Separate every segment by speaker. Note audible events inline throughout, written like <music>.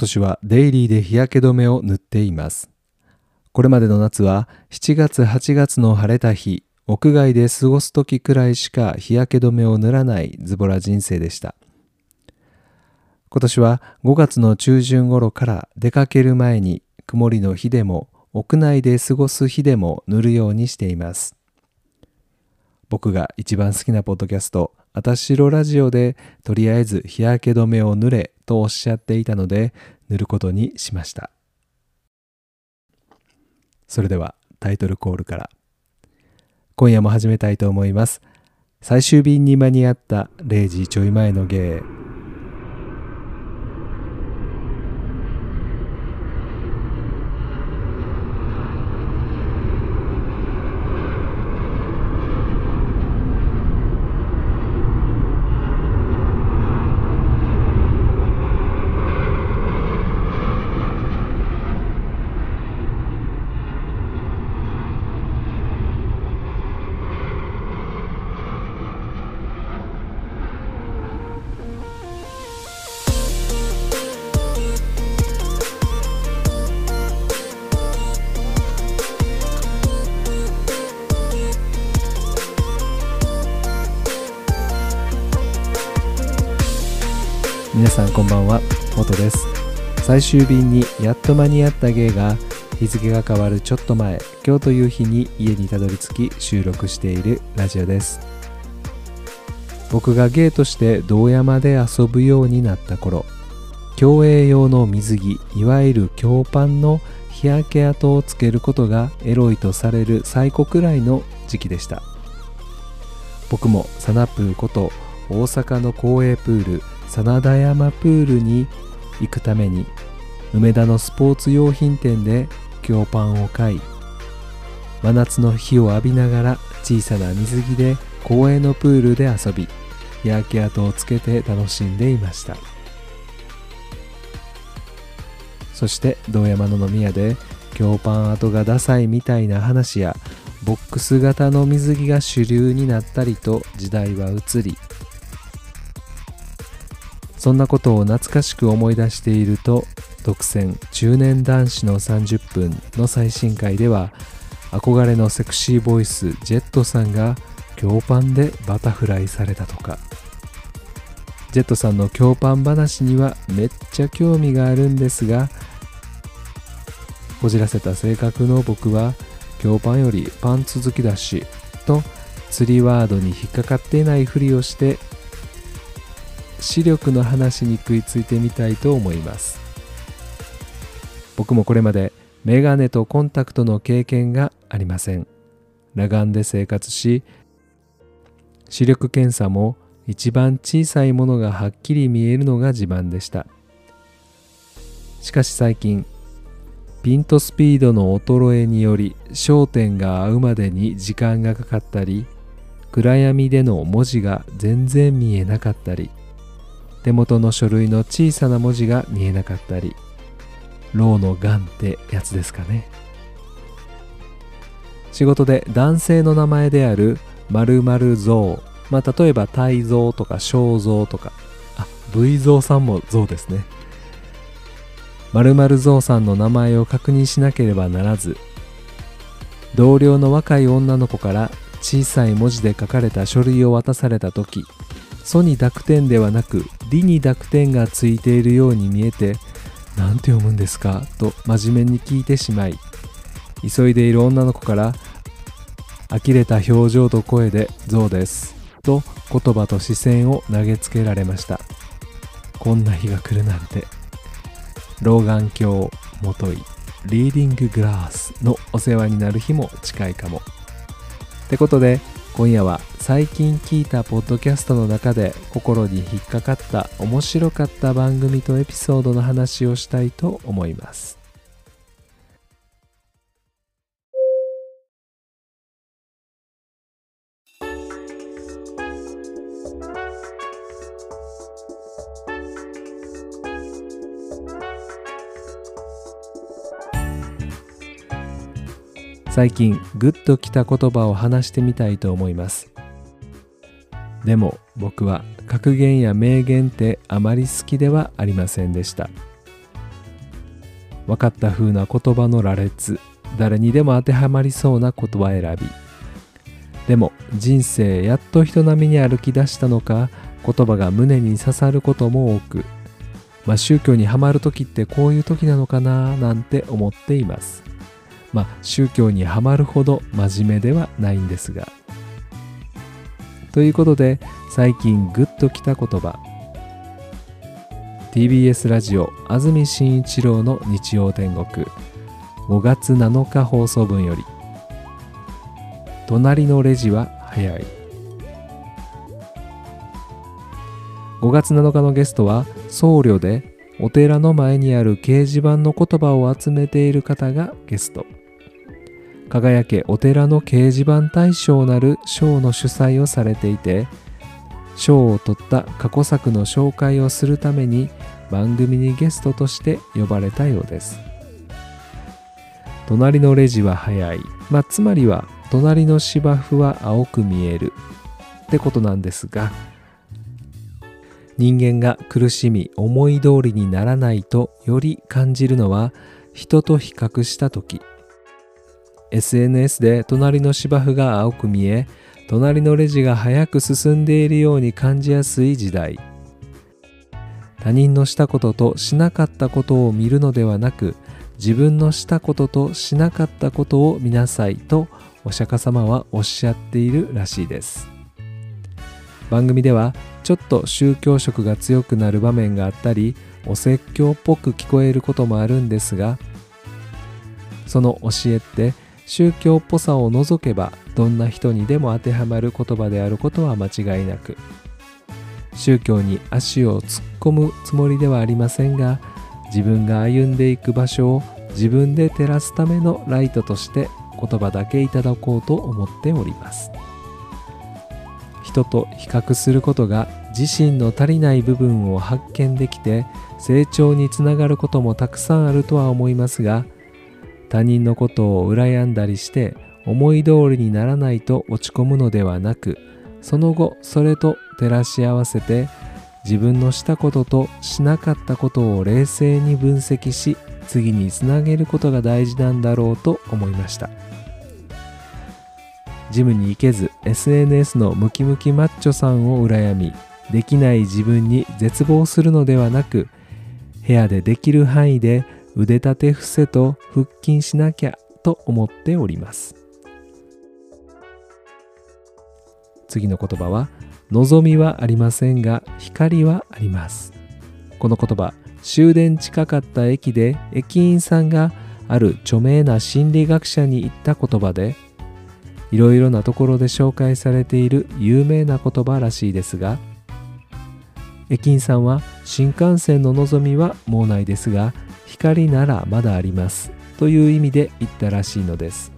Speaker 1: 年はデイリーで日焼け止めを塗っています。これまでの夏は7月8月の晴れた日屋外で過ごす時くらいしか日焼け止めを塗らないズボラ人生でした。今年は5月の中旬頃から出かける前に曇りの日でも屋内で過ごす日でも塗るようにしています。僕が一番好きなポッドキャスト「あたしろラジオ」でとりあえず日焼け止めを塗れとおっしゃっていたので塗ることにしました。それではタイトルコールから。今夜も始めたいと思います。最終便に間に合った0時ちょい前の芸。さんこんばんは元です。最終便にやっと間に合った芸が日付が変わるちょっと前今日という日に家にたどり着き収録しているラジオです。僕が芸として堂山で遊ぶようになった頃競泳用の水着いわゆる強パンの日焼け跡をつけることがエロいとされる最古くらいの時期でした。僕もサナプーこと大阪の公営プール真田山プールに行くために梅田のスポーツ用品店で強パンを買い真夏の日を浴びながら小さな水着で公園のプールで遊び日焼け跡をつけて楽しんでいました。そして堂山の飲み屋で強パン跡がダサいみたいな話やボックス型の水着が主流になったりと時代は移りそんなことを懐かしく思い出していると独占中年男子の30分の最新回では憧れのセクシーボイスジェットさんが強パンでバタフライされたとか。ジェットさんの強パン話にはめっちゃ興味があるんですがこじらせた性格の僕は強パンよりパンツ好きだしと釣りワードに引っかかっていないふりをして視力の話に食いついてみたいと思います。僕もこれまでメガネとコンタクトの経験がありません。裸眼で生活し視力検査も一番小さいものがはっきり見えるのが自慢でした。しかし最近ピントスピードの衰えにより焦点が合うまでに時間がかかったり暗闇での文字が全然見えなかったり手元の書類の小さな文字が見えなかったりローのガンってやつですかね。仕事で男性の名前である〇〇像まあ例えば泰造とか正像とかあ V 像さんも像ですね。〇〇像さんの名前を確認しなければならず同僚の若い女の子から小さい文字で書かれた書類を渡された時ソに濁点ではなくリに濁点がついているように見えて何て読むんですか？と真面目に聞いてしまい急いでいる女の子から呆れた表情と声で「ゾウです」と言葉と視線を投げつけられました。こんな日が来るなんて。老眼鏡もといリーディンググラスのお世話になる日も近いかも。ってことで今夜は最近聞いたポッドキャストの中で心に引っかかった面白かった番組とエピソードの話をしたいと思います。最近グッときた言葉を話してみたいと思います。でも僕は格言や名言ってあまり好きではありませんでした。分かった風な言葉の羅列誰にでも当てはまりそうな言葉選び。でも人生やっと人並みに歩き出したのか言葉が胸に刺さることも多く、まあ、宗教にはまる時ってこういう時なのかななんて思っています。まあ宗教にはまるほど真面目ではないんですが。ということで最近グッときた言葉。TBS ラジオ安住紳一郎の日曜天国。5月7日放送分より。隣のレジは早い。5月7日のゲストは僧侶でお寺の前にある掲示板の言葉を集めている方がゲスト。輝けお寺の掲示板大賞なる賞の主催をされていて賞を取った過去作の紹介をするために番組にゲストとして呼ばれたようです。隣のレジは早い、まあ、つまりは隣の芝生は青く見える。ってことなんですが人間が苦しみ思い通りにならないとより感じるのは人と比較した時。SNS で隣の芝生が青く見え隣のレジが早く進んでいるように感じやすい時代。他人のしたこととしなかったことを見るのではなく自分のしたこととしなかったことを見なさいとお釈迦様はおっしゃっているらしいです。番組ではちょっと宗教色が強くなる場面があったりお説教っぽく聞こえることもあるんですがその教えって宗教っぽさを除けばどんな人にでも当てはまる言葉であることは間違いなく。宗教に足を突っ込むつもりではありませんが自分が歩んでいく場所を自分で照らすためのライトとして言葉だけいただこうと思っております。人と比較することが自身の足りない部分を発見できて成長につながることもたくさんあるとは思いますが他人のことを羨んだりして思い通りにならないと落ち込むのではなくその後それと照らし合わせて自分のしたこととしなかったことを冷静に分析し次につなげることが大事なんだろうと思いました。ジムに行けず SNS のムキムキマッチョさんを羨みできない自分に絶望するのではなく部屋でできる範囲で腕立て伏せと腹筋しなきゃと思っております。次の言葉は望みはありませんが光はあります。この言葉終電近かった駅で駅員さんがある著名な心理学者に言った言葉でいろいろなところで紹介されている有名な言葉らしいですが駅員さんは新幹線の望みはもうないですが光ならまだありますという意味で言ったらしいのです。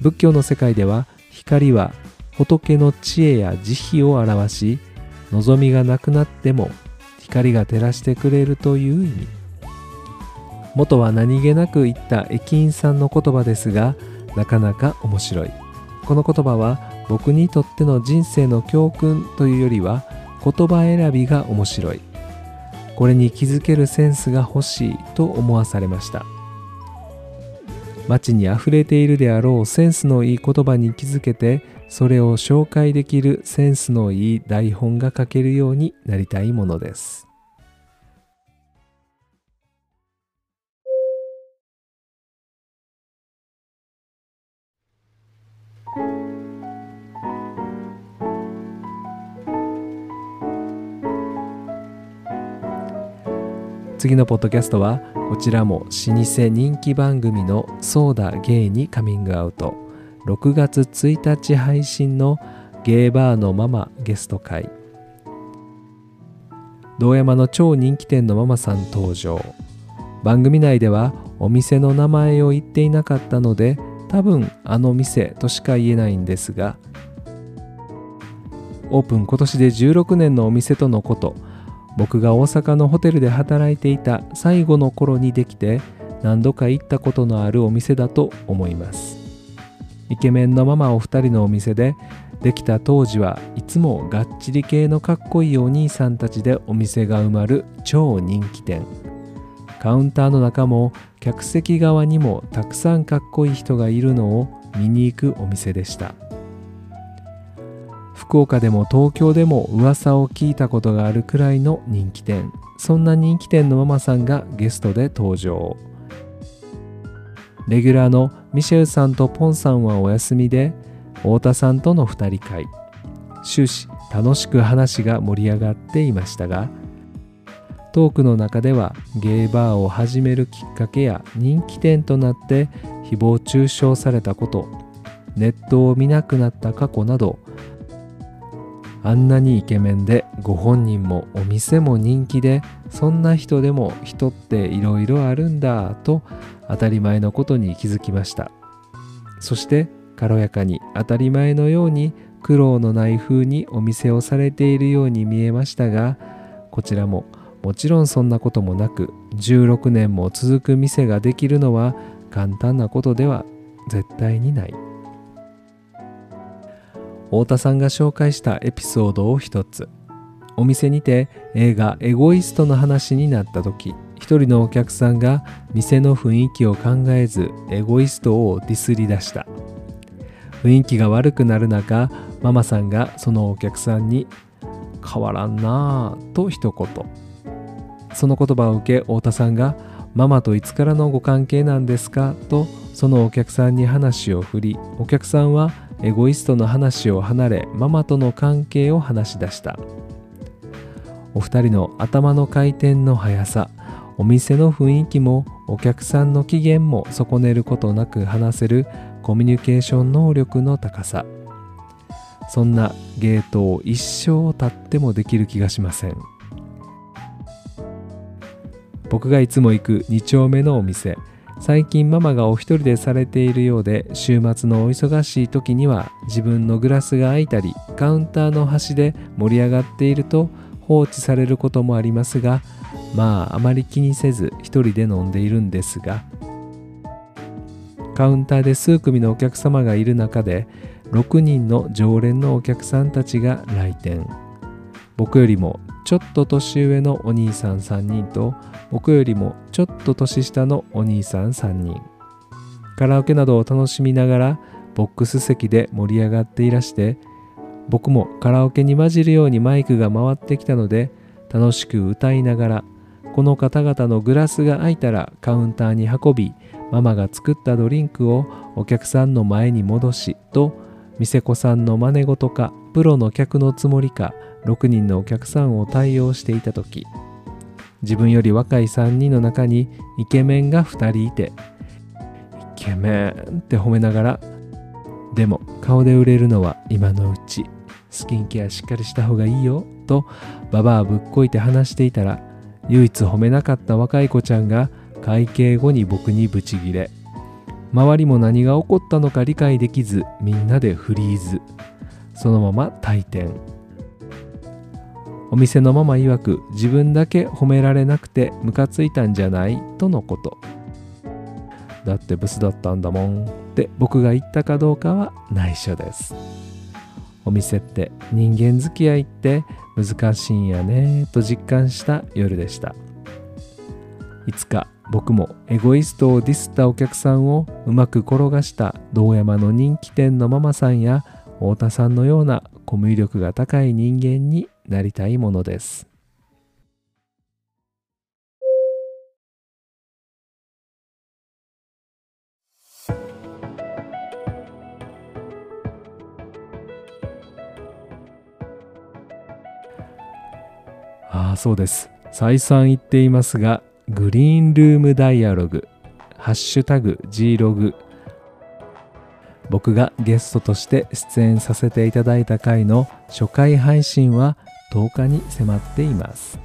Speaker 1: 仏教の世界では光は仏の知恵や慈悲を表し望みがなくなっても光が照らしてくれるという意味。元は何気なく言った駅員さんの言葉ですがなかなか面白い。この言葉は僕にとっての人生の教訓というよりは言葉選びが面白い。これに気づけるセンスが欲しいと思わされました。街にあふれているであろうセンスのいい言葉に気づけてそれを紹介できるセンスのいい台本が書けるようになりたいものです。次のポッドキャストはこちらも老舗人気番組の「ソーダゲイ」にカミングアウト。6月1日配信のゲイバーのママゲスト会。堂山の超人気店のママさん登場。番組内ではお店の名前を言っていなかったので多分あの店としか言えないんですが。オープン今年で16年のお店とのこと。僕が大阪のホテルで働いていた最後の頃にできて何度か行ったことのあるお店だと思います。イケメンのママお二人のお店でできた当時はいつもがっちり系のかっこいいお兄さんたちでお店が埋まる超人気店。カウンターの中も客席側にもたくさんかっこいい人がいるのを見に行くお店でした。福岡でも東京でも噂を聞いたことがあるくらいの人気店。そんな人気店のママさんがゲストで登場。レギュラーのミシェルさんとポンさんはお休みで太田さんとの2人会。終始楽しく話が盛り上がっていましたがトークの中ではゲイバーを始めるきっかけや人気店となって誹謗中傷されたことネットを見なくなった過去などあんなにイケメンでご本人もお店も人気でそんな人でも人っていろいろあるんだと当たり前のことに気づきました。そして軽やかに当たり前のように苦労のない風にお店をされているように見えましたがこちらももちろんそんなこともなく16年も続く店ができるのは簡単なことでは絶対にない。太田さんが紹介したエピソードを一つ。お店にて映画「エゴイスト」の話になった時一人のお客さんが店の雰囲気を考えずエゴイストをディスり出した。雰囲気が悪くなる中ママさんがそのお客さんに「変わらんなぁ」と一言。その言葉を受け太田さんが「ママといつからのご関係なんですか?」とそのお客さんに話を振りお客さんはエゴイストの話を離れママとの関係を話し出した。お二人の頭の回転の速さお店の雰囲気もお客さんの機嫌も損ねることなく話せるコミュニケーション能力の高さ。そんなゲートを一生経ってもできる気がしません。僕がいつも行く2丁目のお店。最近ママがお一人でされているようで週末のお忙しい時には自分のグラスが空いたりカウンターの端で盛り上がっていると放置されることもありますがまああまり気にせず一人で飲んでいるんですがカウンターで数組のお客様がいる中で6人の常連のお客さんたちが来店。僕よりもちょっと年上のお兄さん3人と僕よりもちょっと年下のお兄さん3人。カラオケなどを楽しみながらボックス席で盛り上がっていらして僕もカラオケに混じるようにマイクが回ってきたので楽しく歌いながらこの方々のグラスが空いたらカウンターに運びママが作ったドリンクをお客さんの前に戻しと店子さんの真似事かプロの客のつもりか6人のお客さんを対応していた時自分より若い3人の中にイケメンが2人いてイケメンって褒めながらでも顔で売れるのは今のうちスキンケアしっかりした方がいいよとババアぶっこいて話していたら唯一褒めなかった若い子ちゃんが会計後に僕にブチギレ。周りも何が起こったのか理解できずみんなでフリーズ。そのまま退店。お店のママ曰く自分だけ褒められなくてムカついたんじゃないとのこと。だってブスだったんだもんって僕が言ったかどうかは内緒です。お店って人間付き合いって難しいんやねと実感した夜でした。いつか僕もエゴイストをディスったお客さんをうまく転がした堂山の人気店のママさんや太田さんのようなコミュ力が高い人間になりたいものです。ああそうです再三言っていますがグリーンルームダイアログハッシュタグ G ログ僕がゲストとして出演させていただいた回の初回配信は10日に迫っています。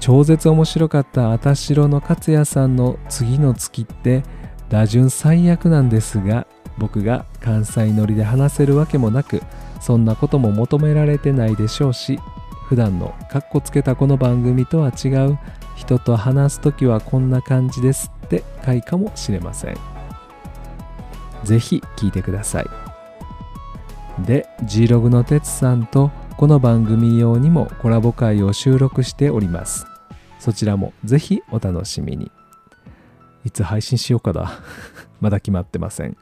Speaker 1: 超絶面白かったあたしろの勝也さんの次の月って打順最悪なんですが僕が関西乗りで話せるわけもなくそんなことも求められてないでしょうし普段のカッコつけたこの番組とは違う人と話す時はこんな感じですって回かもしれません。ぜひ聞いてください。で G ログのてつさんとこの番組用にもコラボ会を収録しております。そちらもぜひお楽しみに。いつ配信しようかな <laughs> まだ決まってません。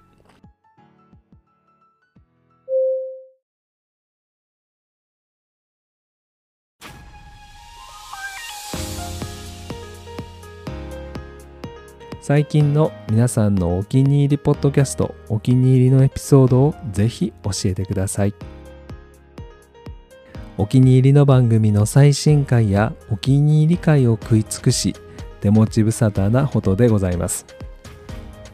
Speaker 1: 最近の皆さんのお気に入りポッドキャストお気に入りのエピソードをぜひ教えてください。お気に入りの番組の最新回やお気に入り回を食い尽くし手持ち無沙汰なほどでございます。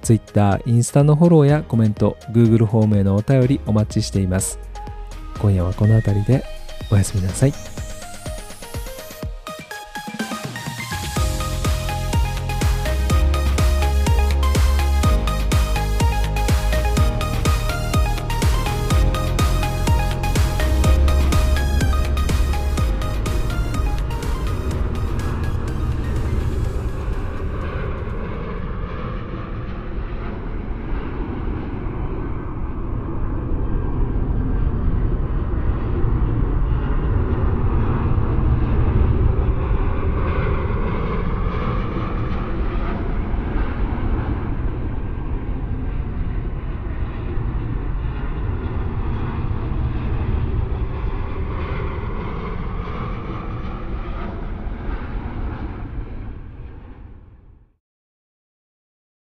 Speaker 1: Twitter、インスタのフォローやコメント Google フォームへのお便りお待ちしています。今夜はこの辺りでおやすみなさい。